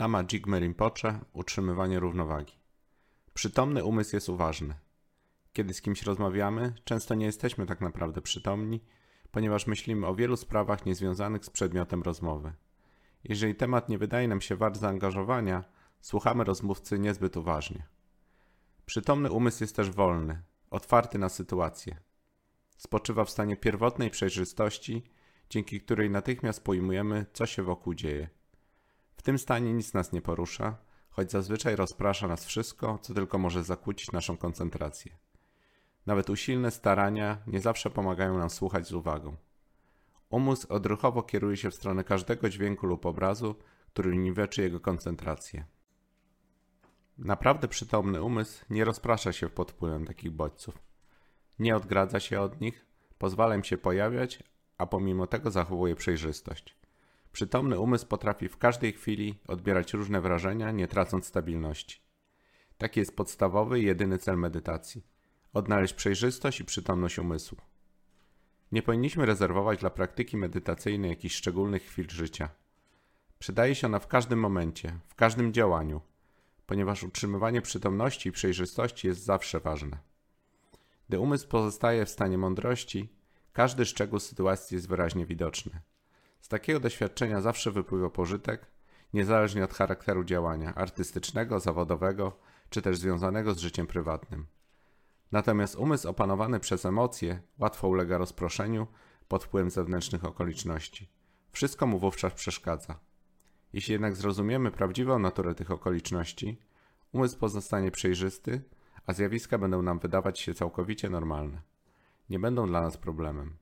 Lama Jigme Rinpoche Utrzymywanie równowagi. Przytomny umysł jest uważny. Kiedy z kimś rozmawiamy, często nie jesteśmy tak naprawdę przytomni, ponieważ myślimy o wielu sprawach niezwiązanych z przedmiotem rozmowy. Jeżeli temat nie wydaje nam się wart zaangażowania, słuchamy rozmówcy niezbyt uważnie. Przytomny umysł jest też wolny, otwarty na sytuację. Spoczywa w stanie pierwotnej przejrzystości, dzięki której natychmiast pojmujemy, co się wokół dzieje. W tym stanie nic nas nie porusza, choć zazwyczaj rozprasza nas wszystko, co tylko może zakłócić naszą koncentrację. Nawet usilne starania nie zawsze pomagają nam słuchać z uwagą. Umysł odruchowo kieruje się w stronę każdego dźwięku lub obrazu, który niweczy jego koncentrację. Naprawdę przytomny umysł nie rozprasza się pod wpływem takich bodźców. Nie odgradza się od nich, pozwala im się pojawiać, a pomimo tego zachowuje przejrzystość. Przytomny umysł potrafi w każdej chwili odbierać różne wrażenia, nie tracąc stabilności. Taki jest podstawowy i jedyny cel medytacji odnaleźć przejrzystość i przytomność umysłu. Nie powinniśmy rezerwować dla praktyki medytacyjnej jakichś szczególnych chwil życia. Przydaje się ona w każdym momencie, w każdym działaniu, ponieważ utrzymywanie przytomności i przejrzystości jest zawsze ważne. Gdy umysł pozostaje w stanie mądrości, każdy szczegół sytuacji jest wyraźnie widoczny. Takiego doświadczenia zawsze wypływa pożytek, niezależnie od charakteru działania artystycznego, zawodowego czy też związanego z życiem prywatnym. Natomiast umysł opanowany przez emocje łatwo ulega rozproszeniu pod wpływem zewnętrznych okoliczności. Wszystko mu wówczas przeszkadza. Jeśli jednak zrozumiemy prawdziwą naturę tych okoliczności, umysł pozostanie przejrzysty, a zjawiska będą nam wydawać się całkowicie normalne. Nie będą dla nas problemem.